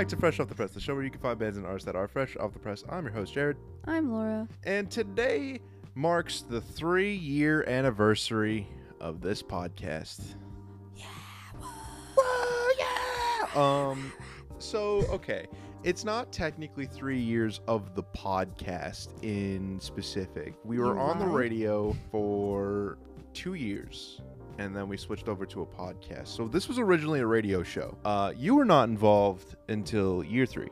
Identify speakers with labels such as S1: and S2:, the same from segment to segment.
S1: back to Fresh Off the Press, the show where you can find bands and artists that are fresh off the press. I'm your host, Jared,
S2: I'm Laura.
S1: and today marks the three year anniversary of this podcast. Yeah. yeah. Um, so, okay. It's not technically three years of the podcast in specific. We were on the radio for two years and then we switched over to a podcast. So this was originally a radio show. Uh, you were not involved until year three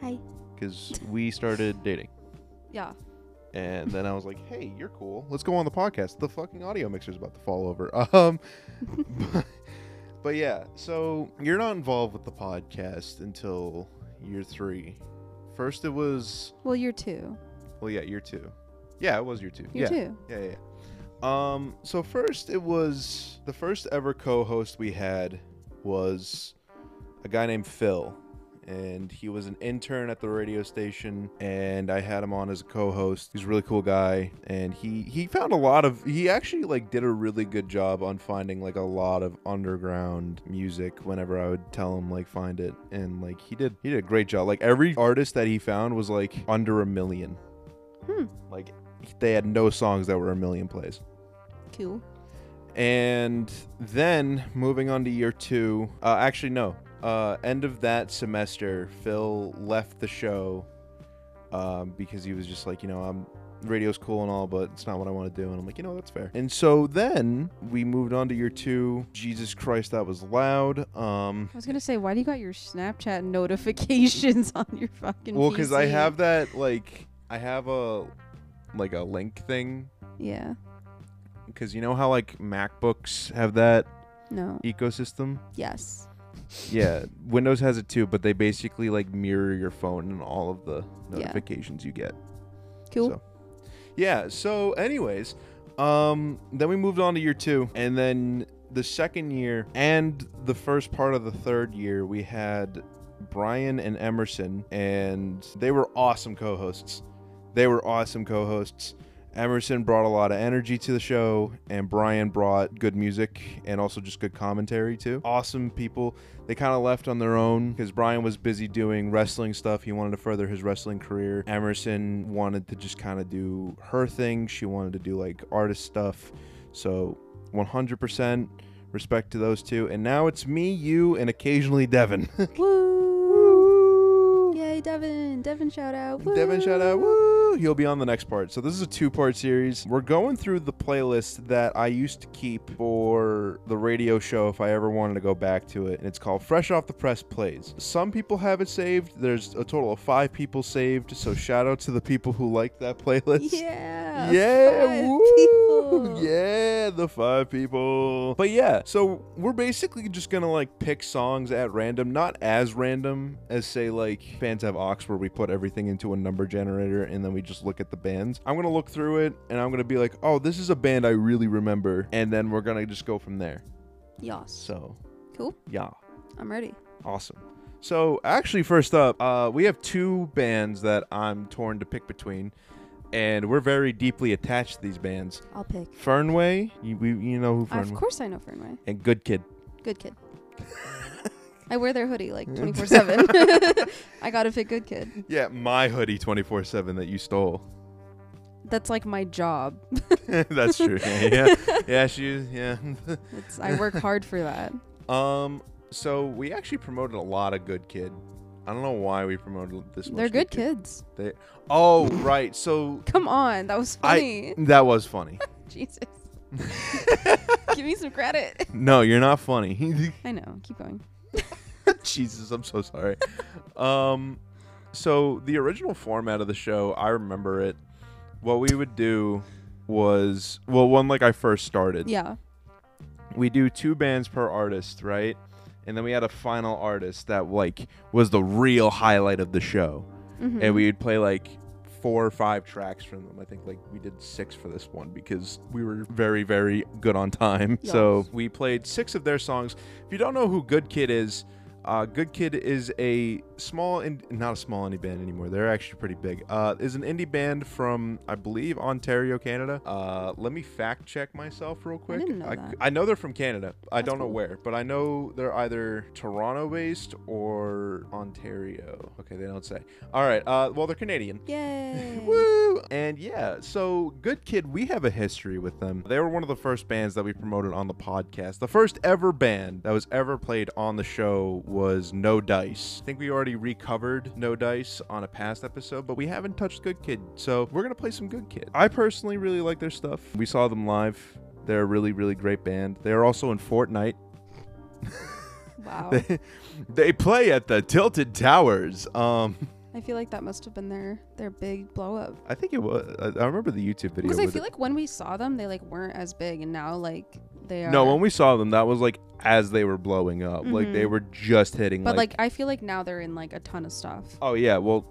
S2: Hi.
S1: because we started dating.
S2: Yeah.
S1: And then I was like, "Hey, you're cool. Let's go on the podcast." The fucking audio mixer's about to fall over. Um, but, but yeah, so you're not involved with the podcast until year three. First, it was
S2: Well, you're two.
S1: well, yeah, year two. Yeah, it was year two.
S2: You're
S1: yeah.
S2: two.
S1: Yeah, yeah. yeah. Um, so first it was the first ever co-host we had was a guy named Phil, and he was an intern at the radio station, and I had him on as a co-host. He's a really cool guy, and he he found a lot of he actually like did a really good job on finding like a lot of underground music whenever I would tell him like find it, and like he did he did a great job. Like every artist that he found was like under a million.
S2: Hmm.
S1: Like they had no songs that were a million plays.
S2: Cool.
S1: And then moving on to year two, uh, actually no, uh, end of that semester, Phil left the show um, because he was just like, you know, I'm radio's cool and all, but it's not what I want to do. And I'm like, you know, that's fair. And so then we moved on to year two. Jesus Christ, that was loud. Um,
S2: I was gonna say, why do you got your Snapchat notifications on your fucking?
S1: well, because I have that like I have a like a link thing
S2: Yeah.
S1: because you know how like MacBooks have that
S2: No.
S1: ecosystem.
S2: Yes.
S1: Yeah, Windows has it too, but they basically like mirror your phone and all of the notifications you get.
S2: Cool.
S1: So, yeah. So, anyways, um, then we moved on to year two, and then the second year and the first part of the third year, we had Brian and Emerson, and they were awesome co-hosts. They were awesome co-hosts. Emerson brought a lot of energy to the show, and Brian brought good music and also just good commentary too. Awesome people. They kind of left on their own because Brian was busy doing wrestling stuff. He wanted to further his wrestling career. Emerson wanted to just kind of do her thing. She wanted to do like artist stuff. So 100% respect to those two. And now it's me, you, and occasionally Devin.
S2: Woo! Yay, Devin! Devin, shout out!
S1: Devin, shout out.
S2: Woo!
S1: Woo! He'll be on the next part. So this is a two-part series. We're going through the playlist that I used to keep for the radio show if I ever wanted to go back to it. And it's called Fresh Off the Press Plays. Some people have it saved. There's a total of five people saved. So shout out to the people who like that playlist.
S2: Yeah.
S1: Yeah,
S2: five
S1: woo!
S2: people.
S1: Yeah, the five people. But yeah, so we're basically just gonna like pick songs at random, not as random as say like Fans have Ox, where we put everything into a number generator and then we just look at the bands. I'm gonna look through it and I'm gonna be like, oh, this is a band I really remember, and then we're gonna just go from there.
S2: Yas.
S1: So
S2: Cool.
S1: yeah.
S2: I'm ready.
S1: Awesome. So actually, first up, uh, we have two bands that I'm torn to pick between, and we're very deeply attached to these bands.
S2: I'll pick.
S1: Fernway, you, we, you know who Fernway.
S2: Of course, I know Fernway.
S1: and Good Kid.
S2: Good kid. I wear their hoodie like 24 7. I gotta pick good kid.
S1: Yeah, my hoodie 24 seven that you stole.
S2: That's like my job.
S1: That's true. Yeah, yeah, yeah. She, yeah.
S2: It's, I work hard for that.
S1: um. So we actually promoted a lot of Good Kid. I don't know why we promoted this.
S2: They're good
S1: Kid.
S2: kids.
S1: They. Oh right. So
S2: Come on, that was funny.
S1: that was funny.
S2: Jesus. Give me some credit.
S1: no, you're not funny.
S2: I know. Keep going.
S1: Jesus, I'm so sorry. um, so the original format of the show, I remember it. What we would do was, well, one like I first started.
S2: Yeah.
S1: We do two bands per artist, right? And then we had a final artist that like was the real highlight of the show,
S2: Mhm.
S1: and we would play like four or five tracks from them. I think like we did six for this one because we were very, very good on time. So we played six of their songs. If you don't know who Good Kid is, Uh, Good Kid is a small, in- not a small indie band anymore. They're actually pretty big. Uh, is an indie band from, I believe, Ontario, Canada. Uh, let me fact check myself real quick.
S2: didn't know
S1: I,
S2: that.
S1: I know they're from Canada. I don't know where, but I know they're either Toronto based or Ontario. Okay, they don't say. All right. Uh, well, they're Canadian.
S2: Yay.
S1: Woo! And yeah, so Good Kid, we have a history with them. They were one of the first bands that we promoted on the podcast. The first ever band that was ever played on the show was No Dice. I think we already recovered No Dice on a past episode, but we haven't touched Good Kid. So we're going to play some Good Kid. I personally really like their stuff. We saw them live. They're a really, really great band. They're also in Fortnite.
S2: Wow.
S1: They, they play at the Tilted Towers. Um,
S2: I feel like that must have been their their big blow up.
S1: I think it was. I I remember the YouTube video.
S2: Because I feel
S1: it.
S2: like when we saw them, they like weren't as big, and now like they are.
S1: No, when we saw them, that was like as they were blowing up. Like they
S2: Mhm.
S1: were just hitting.
S2: But
S1: like,
S2: like, I feel like now they're in like a ton of stuff.
S1: oh yeah. Well,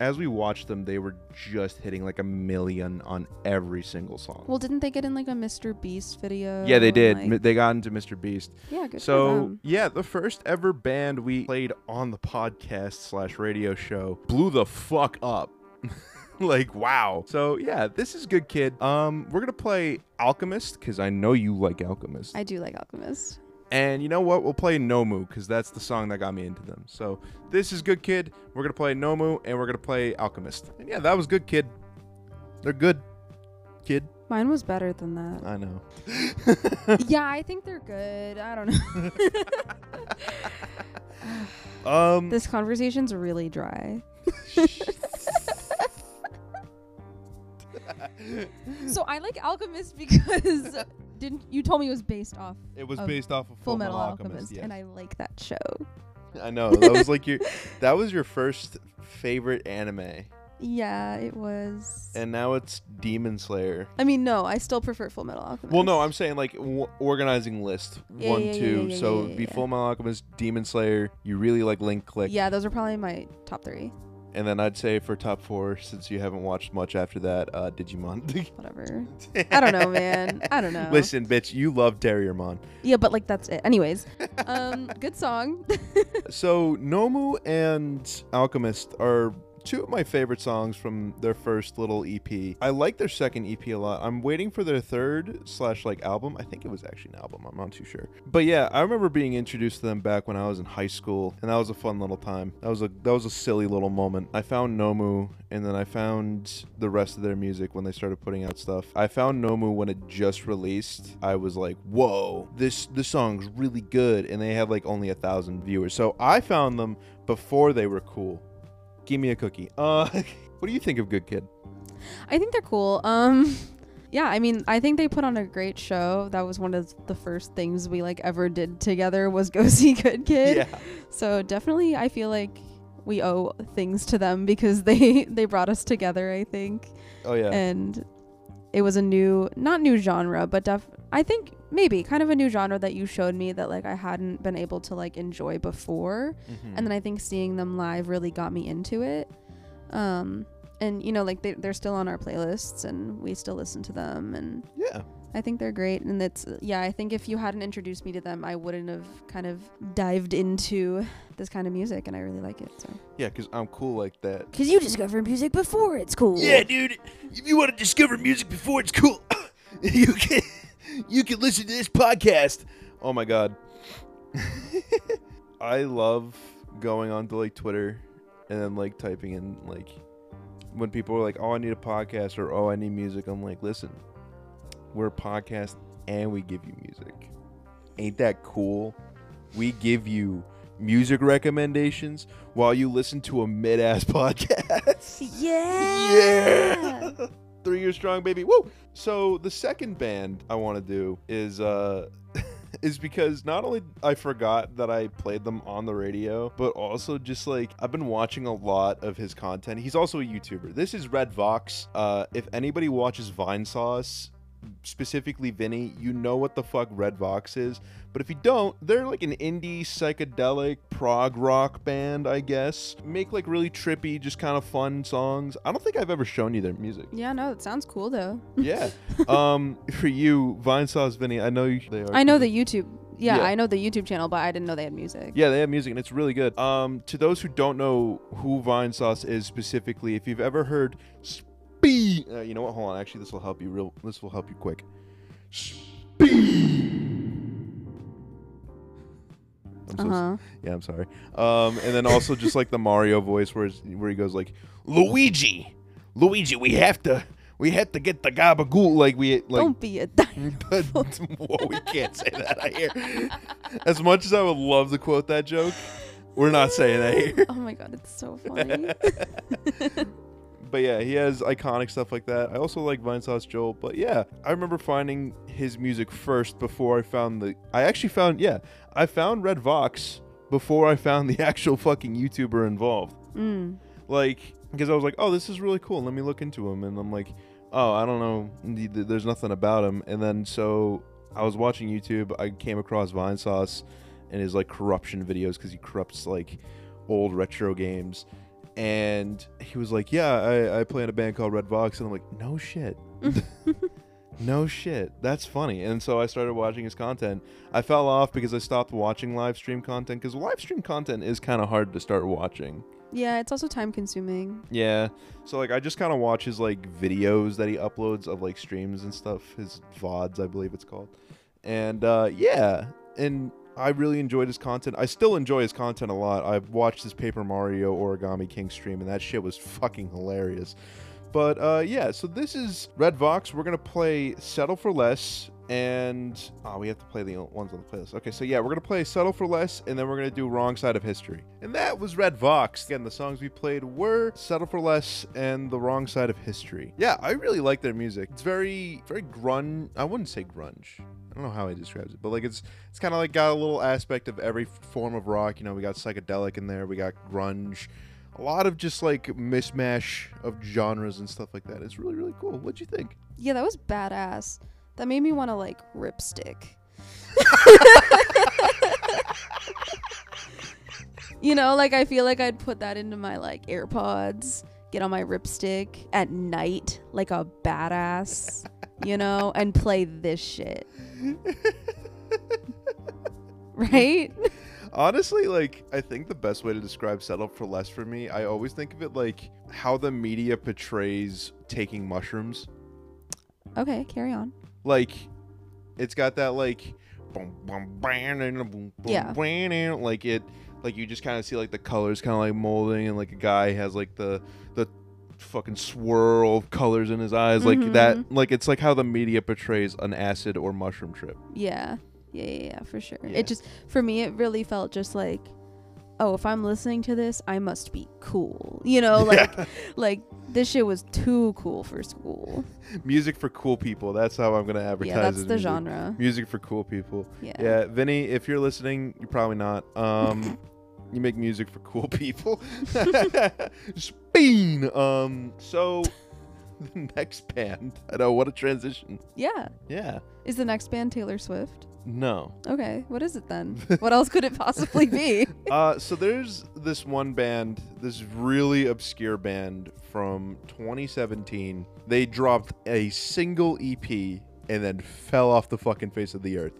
S1: as we watched them, they were just hitting like a million on every single song.
S2: Well, didn't they get in like a Mr. Beast video?
S1: yeah, they did.
S2: like-
S1: they got into Mr. Beast.
S2: yeah, good
S1: so yeah, the first ever band we played on the podcast slash radio show blew the fuck up. like wow. So yeah, this is good, kid. Um, we're gonna play Alchemist because I know you like Alchemist.
S2: I do like Alchemist.
S1: And you know what? We'll play Nomu because that's the song that got me into them. So this is Good Kid. We're gonna play Nomu and we're gonna play Alchemist. And yeah, that was Good Kid. They're good, kid.
S2: Mine was better than that.
S1: I know.
S2: yeah, I think they're good. I don't know.
S1: um.
S2: this conversation's really dry. So I like Alchemist because didn't you told me it was based off
S1: it was
S2: of
S1: based off of
S2: Full Metal Alchemist,
S1: yes.
S2: and I like that show.
S1: I know that was like your that was your first favorite anime,
S2: Yeah, it was.
S1: and now it's Demon Slayer.
S2: I mean, no, I still prefer Full Metal Alchemist.
S1: Well, no, I'm saying like w- organizing list
S2: Yeah,
S1: one,
S2: yeah,
S1: two.
S2: yeah,
S1: so be. Full Metal Alchemist, Demon Slayer. You really like Link Click.
S2: Yeah, those are probably my top three.
S1: And then I'd say for top four, since you haven't watched much after that, uh, Digimon.
S2: Whatever. I don't know, man. I don't know.
S1: Listen, bitch, you love Terriermon.
S2: Yeah, but like that's it. Anyways, um, good song.
S1: So Nomu and Alchemist are two of my favorite songs from their first little EP. I like their second EP a lot. I'm waiting for their third slash like album. I think it was actually an album. I'm not too sure. But yeah, I remember being introduced to them back when I was in high school, and that was a fun little time. That was a that was a silly little moment. I found Nomu, and then I found the rest of their music when they started putting out stuff. I found Nomu when it just released. I was like, whoa, this this song's really good, and they had like only a thousand viewers. So I found them before they were cool. Give me a cookie. Uh, what do you think of Good Kid?
S2: I think they're cool. Um, yeah, I mean, I think they put on a great show. That was one of the first things we like ever did together was go see Good Kid.
S1: Yeah.
S2: So definitely, I feel like we owe things to them because they they brought us together. I think,
S1: Oh yeah.
S2: and it was a new, not new genre, but def. I think maybe kind of a new genre that you showed me that like I hadn't been able to like enjoy before.
S1: Mhm.
S2: and then I think seeing them live really got me into it. Um, and you know, like they they're still on our playlists, and we still listen to them, and
S1: yeah.
S2: I think they're great. And it's yeah, I think if you hadn't introduced me to them, I wouldn't have kind of dived into this kind of music, and I really like it. So
S1: Yeah, because I'm cool like that.
S2: because you discover music before it's cool.
S1: Yeah, dude. If you want to discover music before it's cool, you can you can listen to this podcast. Oh my god. I love going onto like Twitter and then like typing in like when people are like, "Oh, I need a podcast," or "Oh, I need music." I'm like, "Listen, we're a podcast and we give you music. Ain't that cool? We give you music recommendations while you listen to a mid-ass podcast."
S2: Yeah.
S1: Yeah. Three years strong, baby. Woo! So the second band I want to do is uh is because not only I forgot that I played them on the radio, but also just like I've been watching a lot of his content. He's also a YouTuber. This is Red Vox. Uh if anybody watches Vinesauce, specifically Vinny, you know what the fuck Red Vox is. But if you don't, they're like an indie psychedelic prog rock band, I guess. Make like really trippy, just kind of fun songs. I don't think I've ever shown you their music.
S2: Yeah, no, it sounds cool though.
S1: Yeah. um, for you, Vinesauce Vinny, I know you, they are.
S2: I know the YouTube Yeah,
S1: Yeah.
S2: I know the YouTube channel, but I didn't know they had music.
S1: Yeah, they have music and it's really good. Um, to those who don't know who Vinesauce is specifically, if you've ever heard Speed, uh, you know what? Hold on. Actually, this will help you real. This will help you quick. Speed. I'm so
S2: Uh huh.
S1: yeah, I'm sorry. Um, and then also just like the Mario voice, where where he goes like Luigi, Luigi, we have to, we have to get the gabagool. Like we like.
S2: Don't be a dino.
S1: But whoa, we can't say that. I hear. As much as I would love to quote that joke, we're not saying that here.
S2: oh my god, it's so funny.
S1: But yeah, he has iconic stuff like that. I also like Vinesauce Joel. But yeah, I remember finding his music first before I found the. I actually found yeah, I found Red Vox before I found the actual fucking YouTuber involved.
S2: mm.
S1: Like, because I was like, oh, this is really cool. Let me look into him. And I'm like, oh, I don't know. There's nothing about him. And then so I was watching YouTube. I came across Vinesauce and his like corruption videos because he corrupts like old retro games. And he was like, yeah, I, I play in a band called Red Vox. And I'm like, no shit. no shit. That's funny. And so I started watching his content. I fell off because I stopped watching live stream content because live stream content is kind of hard to start watching.
S2: Yeah, it's also time consuming.
S1: Yeah. So like I just kind of watch his like videos that he uploads of like streams and stuff, his VODs, I believe it's called. And uh yeah, and I really enjoyed his content. I still enjoy his content a lot. I've watched his Paper Mario Origami King stream and that shit was fucking hilarious. But uh yeah, so this is Red Vox. We're to play Settle for Less and oh, we have to play the ones on the playlist. Okay, so yeah, we're gonna play "Settle for Less" and then we're gonna do "Wrong Side of History." And that was Red Vox. Again, the songs we played were "Settle for Less" and "The Wrong Side of History." Yeah, I really like their music. It's very, very grunge. I wouldn't say grunge. I don't know how he describes it, but like it's it's kind of like got a little aspect of every form of rock. You know, we got psychedelic in there, we got grunge. A lot of just like mismatch of genres and stuff like that. It's really, really cool. What'd you think?
S2: Yeah, that was badass. That made me want to like ripstick. you know, like I feel like I'd put that into my like AirPods, get on my ripstick at night like a badass, you know, and play this shit. right?
S1: Honestly, like I think the best way to describe settle for less for me, I always think of it like how the media portrays taking mushrooms.
S2: Okay, carry on.
S1: Like it's got that like boom, boom, bam, and boom, boom,
S2: Yeah.
S1: like it like you just kind of see like the colors kind of like molding and like a guy has like the the fucking swirl of colors in his eyes like
S2: Mhm.
S1: that like it's like how the media portrays an acid or mushroom trip.
S2: Yeah. Yeah, yeah, yeah, for sure.
S1: Yeah.
S2: It just for me it really felt just like oh, if I'm listening to this, I must be cool. You know, like
S1: Yeah.
S2: like this shit was too cool for school.
S1: music for cool people. That's how I'm gonna advertise
S2: yeah, that's the
S1: music.
S2: genre.
S1: Music for cool people.
S2: Yeah.
S1: Yeah, Vinny, if you're listening, you're probably not. Um, you make music for cool people. Speen. Um, so the next band. I know what a transition.
S2: Yeah.
S1: Yeah.
S2: Is the next band Taylor Swift?
S1: No.
S2: Okay, what is it then? what else could it possibly be?
S1: Uh, so there's this one band, this really obscure band from 2017. They dropped a single EP and then fell off the fucking face of the earth.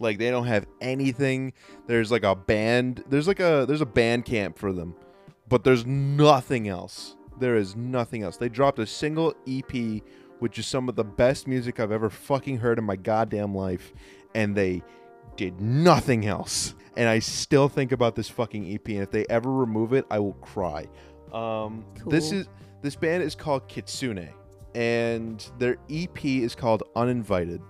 S1: Like they don't have anything. There's like a band. There's like a there's a Bandcamp for them, but there's nothing else. There is nothing else. They dropped a single EP, which is some of the best music I've ever fucking heard in my goddamn life, and they did nothing else. And I still think about this fucking EP, and if they ever remove it, I will cry. Um, This is this band is called Kitsune, and their EP is called Uninvited.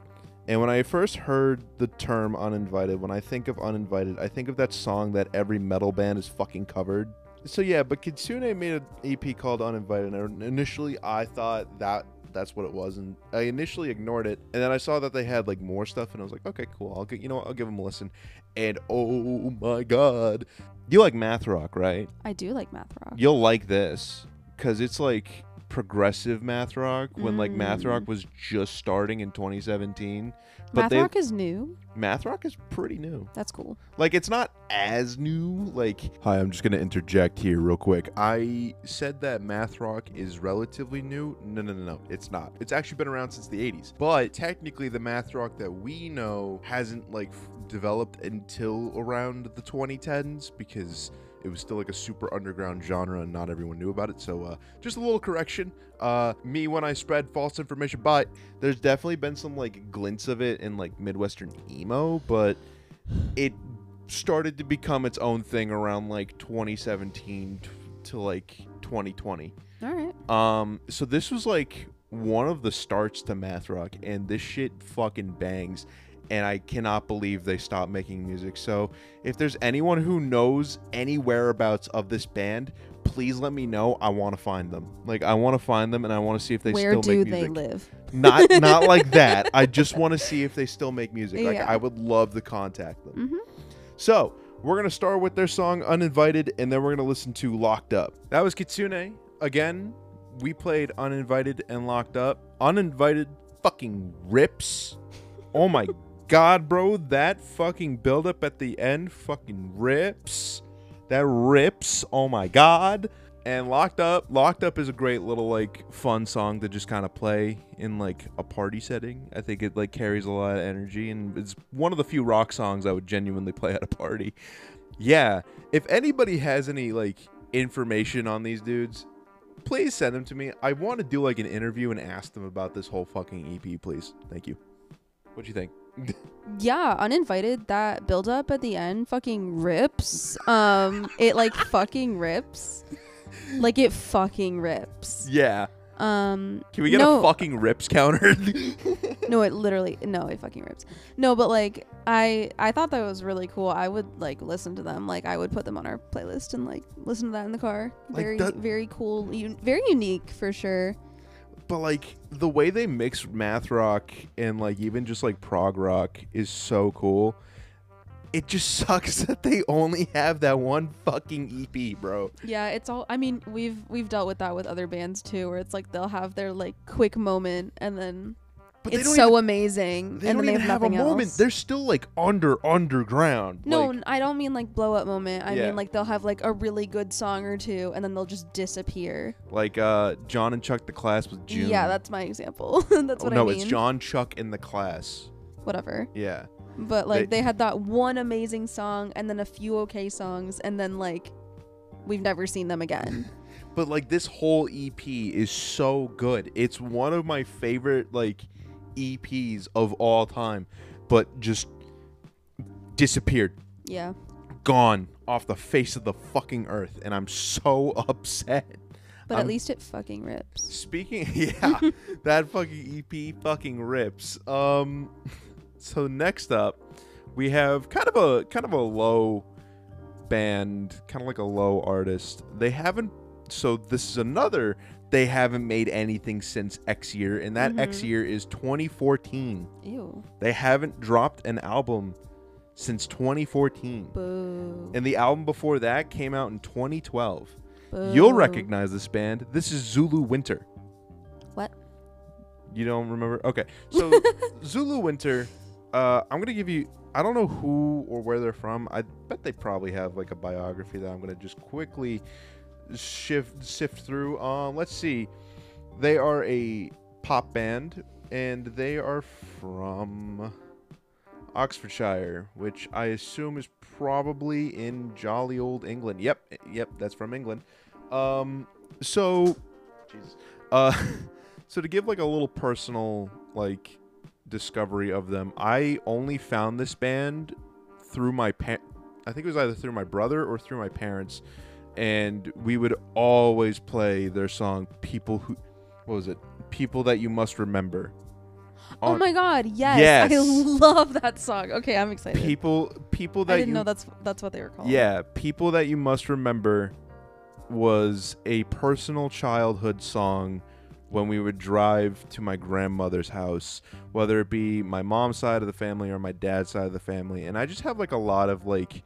S1: And when I first heard the term uninvited, when I think of uninvited, I think of that song that every metal band is fucking covered. So yeah, but Kitsune made an EP called Uninvited, and initially I thought that that's what it was, and I initially ignored it, and then I saw that they had like more stuff, and I was like, okay, cool, I'll get, you know, what, I'll give them a listen. And oh my god, you like math rock, right?
S2: I do like math rock.
S1: You'll like this because it's like progressive math rock when like math rock
S2: Mm.
S1: was just starting in 2017. But
S2: Math rock is new.
S1: math rock is pretty new.
S2: That's cool.
S1: Like it's not as new. Like hi, I'm just gonna interject here real quick. I said that math rock is relatively new. No, no, no, no. It's not. It's actually been around since the 80s. But technically, the math rock that we know hasn't like f- developed until around the 2010s because it was still like a super underground genre and not everyone knew about it. So uh, just a little correction. Uh, me when I spread false information, but there's definitely been some like glints of it in like Midwestern emo, but it started to become its own thing around like 2017 t- to like 2020.
S2: All right.
S1: Um, so this was like one of the starts to math rock, and this shit fucking bangs. And I cannot believe they stopped making music. So if there's anyone who knows any whereabouts of this band, please let me know. I want to find them. Like I want to find them, and I want to see if they
S2: Where
S1: still
S2: do they live?
S1: Not not like that. I just want to see if they still make music. Like
S2: Yeah.
S1: I would love to contact them.
S2: hmm
S1: So we're gonna start with their song "Uninvited," and then we're gonna listen to "Locked Up." That was Kitsune. Again, we played "Uninvited" and "Locked Up." "Uninvited" fucking rips. Oh my god, bro! That fucking buildup at the end fucking rips. That rips. Oh my god. And Locked Up, Locked Up is a great little like fun song to just kind of play in like a party setting. I think it like carries a lot of energy and it's one of the few rock songs I would genuinely play at a party. Yeah, if anybody has any like information on these dudes, please send them to me. I want to do like an interview and ask them about this whole fucking EP, please. Thank you. What do you think?
S2: Yeah, uninvited. That build up at the end fucking rips. Um, it like fucking rips. Like it fucking rips.
S1: Yeah.
S2: Um,
S1: Can we get
S2: no,
S1: a fucking rips counter?
S2: no, it literally no, it fucking rips. No, but like I I thought that was really cool. I would like listen to them. Like I would put them on our playlist and like listen to that in the car.
S1: Like,
S2: Very
S1: that-
S2: very cool. Un- very unique for sure.
S1: But like the way they mix math rock and like even just like prog rock is so cool. It just sucks that they only have that one fucking EP, bro.
S2: Yeah, it's all. I mean, we've we've dealt with that with other bands too, where it's like they'll have their like quick moment and then
S1: But
S2: it's so
S1: even,
S2: amazing,
S1: they
S2: and
S1: don't
S2: then they
S1: even
S2: have
S1: have a moment.
S2: else.
S1: They're still like under underground.
S2: no,
S1: like,
S2: I don't mean like blow up moment. I
S1: Yeah.
S2: mean like they'll have like a really good song or two, and then they'll just disappear.
S1: like uh John and Chuck the Class with June.
S2: Yeah, that's my example. that's
S1: Oh,
S2: what
S1: no,
S2: I mean.
S1: No, it's John, Chuck, in the class.
S2: Whatever.
S1: Yeah.
S2: But like
S1: They-
S2: they, had that one amazing song, and then a few okay songs, and then like we've never seen them again.
S1: But like this whole EP is so good. It's one of my favorite like EPs of all time, but just disappeared,
S2: yeah.
S1: gone off the face of the fucking earth, and I'm so upset.
S2: But
S1: I'm-
S2: at least it fucking rips.
S1: Speaking, yeah, that fucking EP fucking rips. Um, so next up, we have kind of a kind of a low band, kind of like a low artist. They haven't. So this is another. They haven't made anything since X year, and that X
S2: Mhm.
S1: year is 2014.
S2: Ew.
S1: They haven't dropped an album since 2014.
S2: Boo.
S1: And the album before that came out in 2012.
S2: Boo.
S1: You'll recognize this band. This is Zulu Winter.
S2: What?
S1: You don't remember? Okay. So Zulu Winter, uh, I'm gonna give you. I don't know who or where they're from. I bet they probably have like a biography that I'm gonna just quickly shift sift through. Um, let's see. They are a pop band, and they are from Oxfordshire, which I assume is probably in jolly old England. Yep, yep, that's from England. Um, so, Jesus. Uh, so to give like a little personal like discovery of them, I only found this band through my pa- I think it was either through my brother or through my parents, and we would always play their song "People Who," what was it? "People That You Must Remember."
S2: Oh my god, yes.
S1: Yes.
S2: I love that song. Okay, I'm excited.
S1: people people that
S2: I didn't
S1: you
S2: know that's that's what they were called.
S1: Yeah, people that you must remember was a personal childhood song when we would drive to my grandmother's house, whether it be my mom's side of the family or my dad's side of the family. And I just have like a lot of like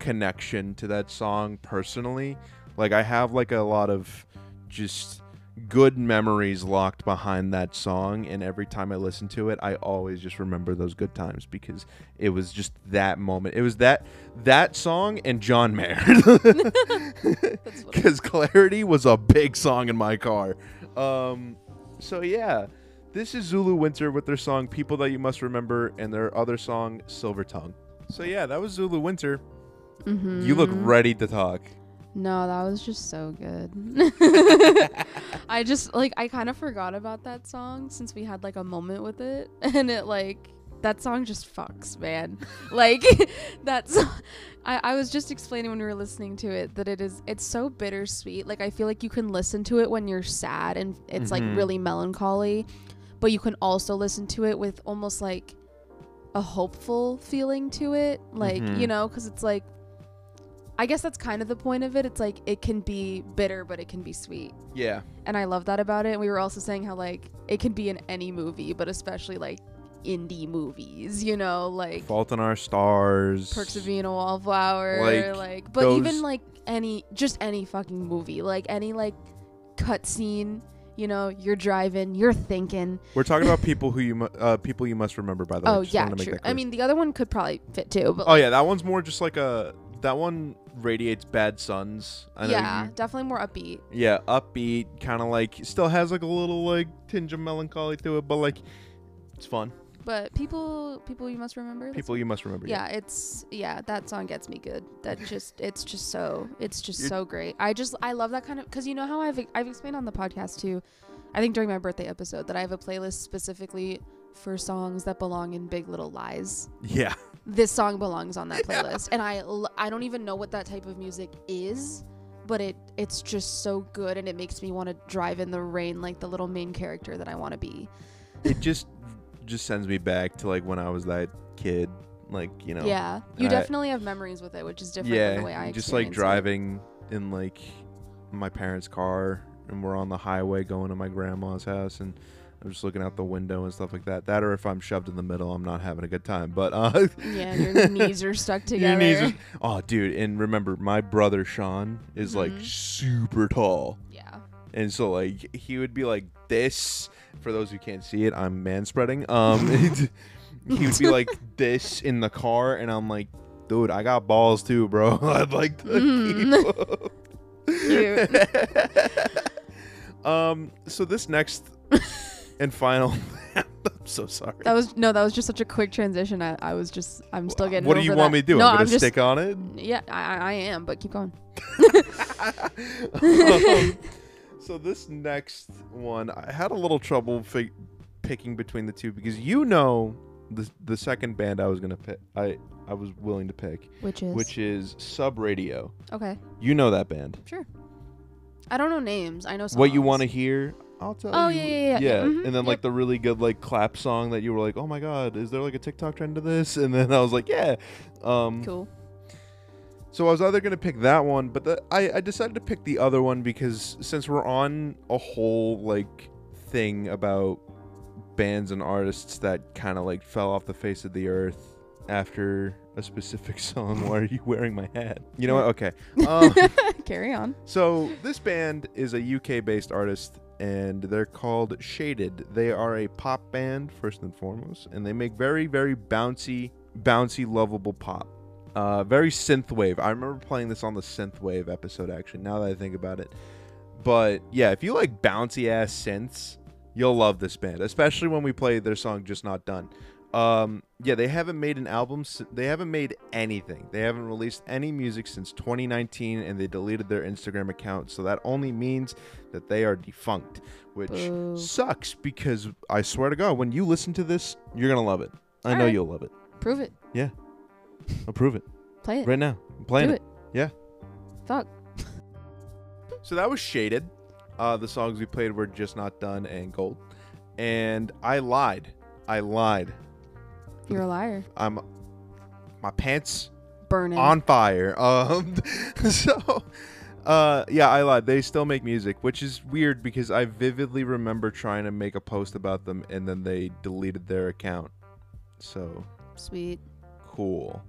S1: connection to that song personally. Like I have like a lot of just good memories locked behind that song and every time I listen to it I always just remember those good times because it was just that moment. It was that that song and John Mayer. Cuz Clarity was a big song in my car. Um so yeah, this is Zulu Winter with their song People That You Must Remember and their other song Silver Tongue. So yeah, that was Zulu Winter.
S2: Mhm.
S1: You look ready to talk.
S2: No, that was just so good. I just like I kind of forgot about that song since we had like a moment with it, and it like that song just fucks, man. like that's I I was just explaining when we were listening to it that it is it's so bittersweet. Like I feel like you can listen to it when you're sad and it's
S1: Mhm.
S2: like really melancholy, but you can also listen to it with almost like a hopeful feeling to it, like
S1: Mhm.
S2: you know, because it's like I guess that's kind of the point of it. It's like it can be bitter, but it can be sweet.
S1: Yeah.
S2: And I love that about it. And we were also saying how like it can be in any movie, but especially like indie movies, you know, like
S1: Fault in Our Stars.
S2: Perks of Being a Wallflower,
S1: Like,
S2: like, but
S1: those-
S2: even like any just any fucking movie, like any like cutscene, you know, you're driving, you're thinking.
S1: We're talking about people who you mu- uh, people you must remember by the way.
S2: Oh
S1: Just
S2: yeah,
S1: to make
S2: true.
S1: that
S2: I mean, the other one could probably fit too, but
S1: Oh yeah, that one's more just like a that one radiates bad suns. I know
S2: yeah,
S1: you-
S2: definitely more upbeat.
S1: yeah, upbeat, kind of like still has like a little like tinge of melancholy to it, but like it's fun.
S2: But people, people you must remember.
S1: People you must remember.
S2: yeah it's yeah that song gets me good that just it's just so it's just
S1: You're-
S2: so great i just i love that kind of because you know how i've i've explained on the podcast too i think during my birthday episode that i have a playlist specifically for songs that belong in big little lies
S1: Yeah.
S2: this song belongs on that playlist and i l- i don't even know what that type of music is but it it's just so good and it makes me want to drive in the rain like the little main character that i want to be
S1: it just just sends me back to like when I was that kid, like you know.
S2: yeah you
S1: I-
S2: definitely have memories with it which is different
S1: yeah,
S2: than the way i
S1: just like
S2: experience it.
S1: driving in like my parents' car, and we're on the highway going to my grandma's house, and I'm just looking out the window and stuff like that. That, or if I'm shoved in the middle, I'm not having a good time. But uh,
S2: Yeah, your knees are stuck together.
S1: your knees are- oh, dude, and remember, my brother Sean is like
S2: Mhm.
S1: super tall,
S2: yeah.
S1: and so like he would be like this. For those who can't see it, I'm man spreading. Um, he would be like this in the car, and I'm like, dude, I got balls too, bro. I'd like to
S2: Mhm.
S1: keep up. um. So this next and final. I'm so sorry.
S2: That was no, that was just such a quick transition. I, I was just I'm still getting.
S1: what do you
S2: over
S1: want me to do?
S2: No,
S1: I'm gonna
S2: I'm just
S1: stick on it.
S2: yeah, I, I am, but keep going.
S1: um, so this next one, I had a little trouble picking between the two because you know the the second band I was gonna pick. I I was willing to pick,
S2: Which is
S1: which is Sub Radio.
S2: okay.
S1: You know that band.
S2: Sure. I don't know names. I know songs.
S1: What you want to hear? I'll tell
S2: Oh,
S1: you.
S2: yeah, yeah, yeah, yeah. Mhm,
S1: and then like
S2: yep.
S1: the really good like clap song that you were like, oh my god, is there like a TikTok trend to this? And then I was like, yeah. Um,
S2: Cool.
S1: So I was either gonna pick that one, but the, I I decided to pick the other one because since we're on a whole like thing about bands and artists that kind of like fell off the face of the earth after a specific song. Why are you wearing my hat? You know what? Okay. Um,
S2: Carry on.
S1: so this band is a UK-based artist, and they're called Shaded. They are a pop band first and foremost, and they make very, very bouncy, bouncy, lovable pop. Uh, very synthwave. I remember playing this on the synthwave episode. Actually, now that I think about it, but yeah, if you like bouncy ass synths, you'll love this band, especially when we play their song "Just Not Done." Um, yeah, they haven't made an album. They haven't made anything. They haven't released any music since 2019, and they deleted their Instagram account. So that only means that they are defunct, which
S2: Boo.
S1: sucks because I swear to God, when you listen to this, you're gonna love it. I know
S2: Alright.
S1: you'll love it.
S2: Prove it.
S1: Yeah, I'll prove it
S2: Play it.
S1: right now. I'm playing
S2: Do
S1: it. Yeah.
S2: Fuck.
S1: So that was Shaded. Uh, the songs we played were Just Not Done and Gold. And I lied. I lied.
S2: You're a liar.
S1: I'm my pants
S2: Burning.
S1: on fire. Um, so, uh, yeah, I lied. They still make music, which is weird because I vividly remember trying to make a post about them and then they deleted their account. So
S2: Sweet.
S1: cool.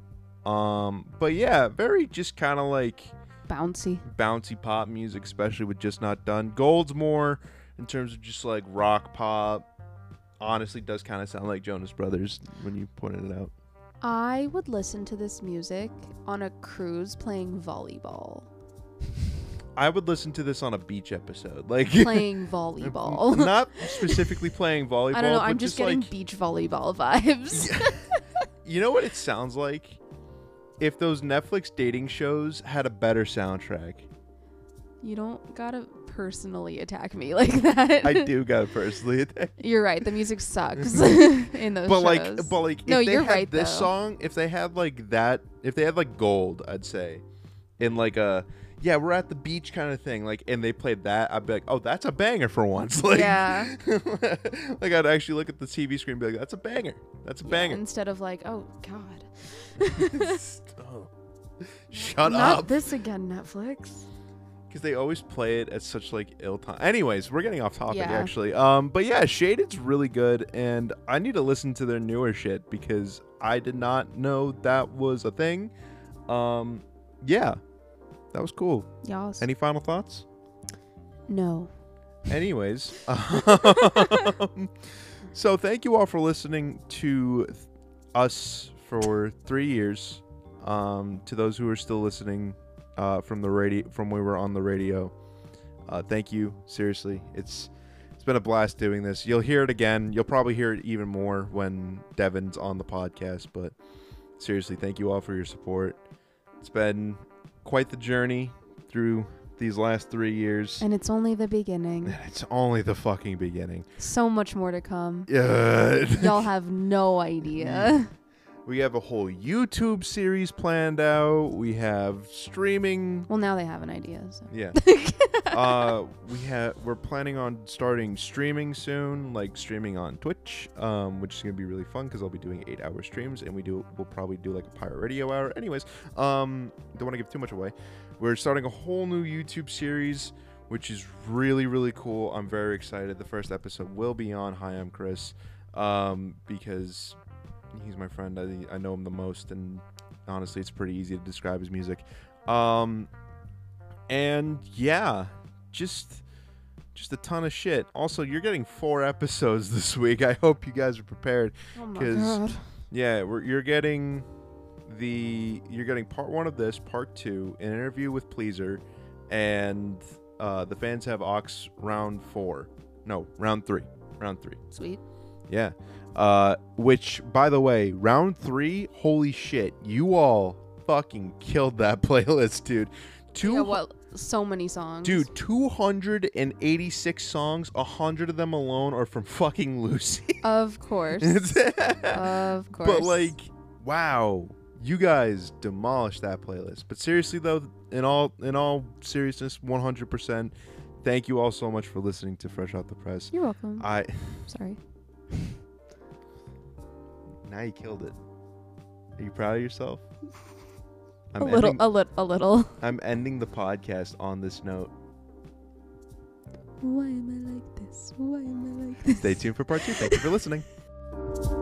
S1: Um, but yeah, very just kind of like
S2: Bouncy.
S1: bouncy pop music, especially with Just Not Done. Gold's more in terms of just like rock pop. Honestly, does kind of sound like Jonas Brothers when you pointed it out.
S2: I would listen to this music on a cruise playing volleyball.
S1: I would listen to this on a beach episode, like
S2: Playing volleyball.
S1: not specifically playing volleyball.
S2: I don't know.
S1: but
S2: I'm just getting
S1: like,
S2: beach volleyball vibes.
S1: you know what it sounds like? If those Netflix dating shows had a better soundtrack.
S2: You don't gotta personally attack me like that.
S1: I do gotta personally attack.
S2: You're right. The music sucks in those
S1: But like, but like, if
S2: No,
S1: they
S2: you're
S1: had
S2: right,
S1: this
S2: though.
S1: song, if they had like that, if they had like gold, I'd say, in like a yeah, we're at the beach kind of thing, like, and they played that, I'd be like, oh, that's a banger for once. Like,
S2: Yeah.
S1: like I'd actually look at the TV screen and be like, that's a banger. That's a
S2: Yeah,
S1: banger.
S2: instead of like, oh God,
S1: Oh. Shut
S2: not
S1: up.
S2: this again, Netflix.
S1: Because they always play it at such like ill time. Anyways, we're getting off topic
S2: Yeah.
S1: actually. Um, but yeah, Shaded's really good, and I need to listen to their newer shit because I did not know that was a thing. Um, yeah, that was cool.
S2: Y'all.
S1: Any final thoughts?
S2: no.
S1: Anyways, um, so thank you all for listening to th- us for three years. Um, to those who are still listening uh, from the radio, from when we were on the radio, uh, thank you. Seriously, it's it's been a blast doing this. You'll hear it again. You'll probably hear it even more when Devin's on the podcast. But seriously, thank you all for your support. It's been quite the journey through these last three years.
S2: And it's only the beginning.
S1: It's only the fucking beginning.
S2: So much more to come.
S1: Yeah.
S2: Y'all have no idea.
S1: We have a whole YouTube series planned out. We have streaming.
S2: Well, now they have an idea. So.
S1: Yeah. uh, we have we're planning on starting streaming soon, like streaming on Twitch, um, which is gonna be really fun because I'll be doing eight-hour streams, and we do we'll probably do like a pirate radio hour. Anyways, um, don't want to give too much away. We're starting a whole new YouTube series, which is really really cool. I'm very excited. The first episode will be on Hi, I'm Chris, um, because he's my friend. I I know him the most, and honestly, it's pretty easy to describe his music. Um, and yeah, just just a ton of shit. Also, you're getting four episodes this week. I hope you guys are prepared.
S2: Oh my
S1: 'Cause-
S2: god.
S1: Yeah, we're, you're getting the you're getting part one of this, part two, an interview with Pleaser, and uh, the fans have Ox round four. No, round three. Round three.
S2: Sweet.
S1: Yeah. Uh, which, by the way, round three, holy shit, you all fucking killed that playlist, dude. Two,
S2: Yeah, what? So many songs.
S1: dude, 286 songs, 100 of them alone are from fucking Lucy.
S2: Of course. of course.
S1: But, like, wow, you guys demolished that playlist. But seriously though, in all in all seriousness, 100%, thank you all so much for listening to Fresh Out the Press.
S2: You're welcome.
S1: I
S2: Sorry.
S1: Now you killed it. Are you proud of yourself? I'm
S2: a little,
S1: ending-
S2: a little, a little.
S1: I'm ending the podcast on this note.
S2: Why am I like this? Why am I like this?
S1: Stay tuned for part two. Thank you for listening.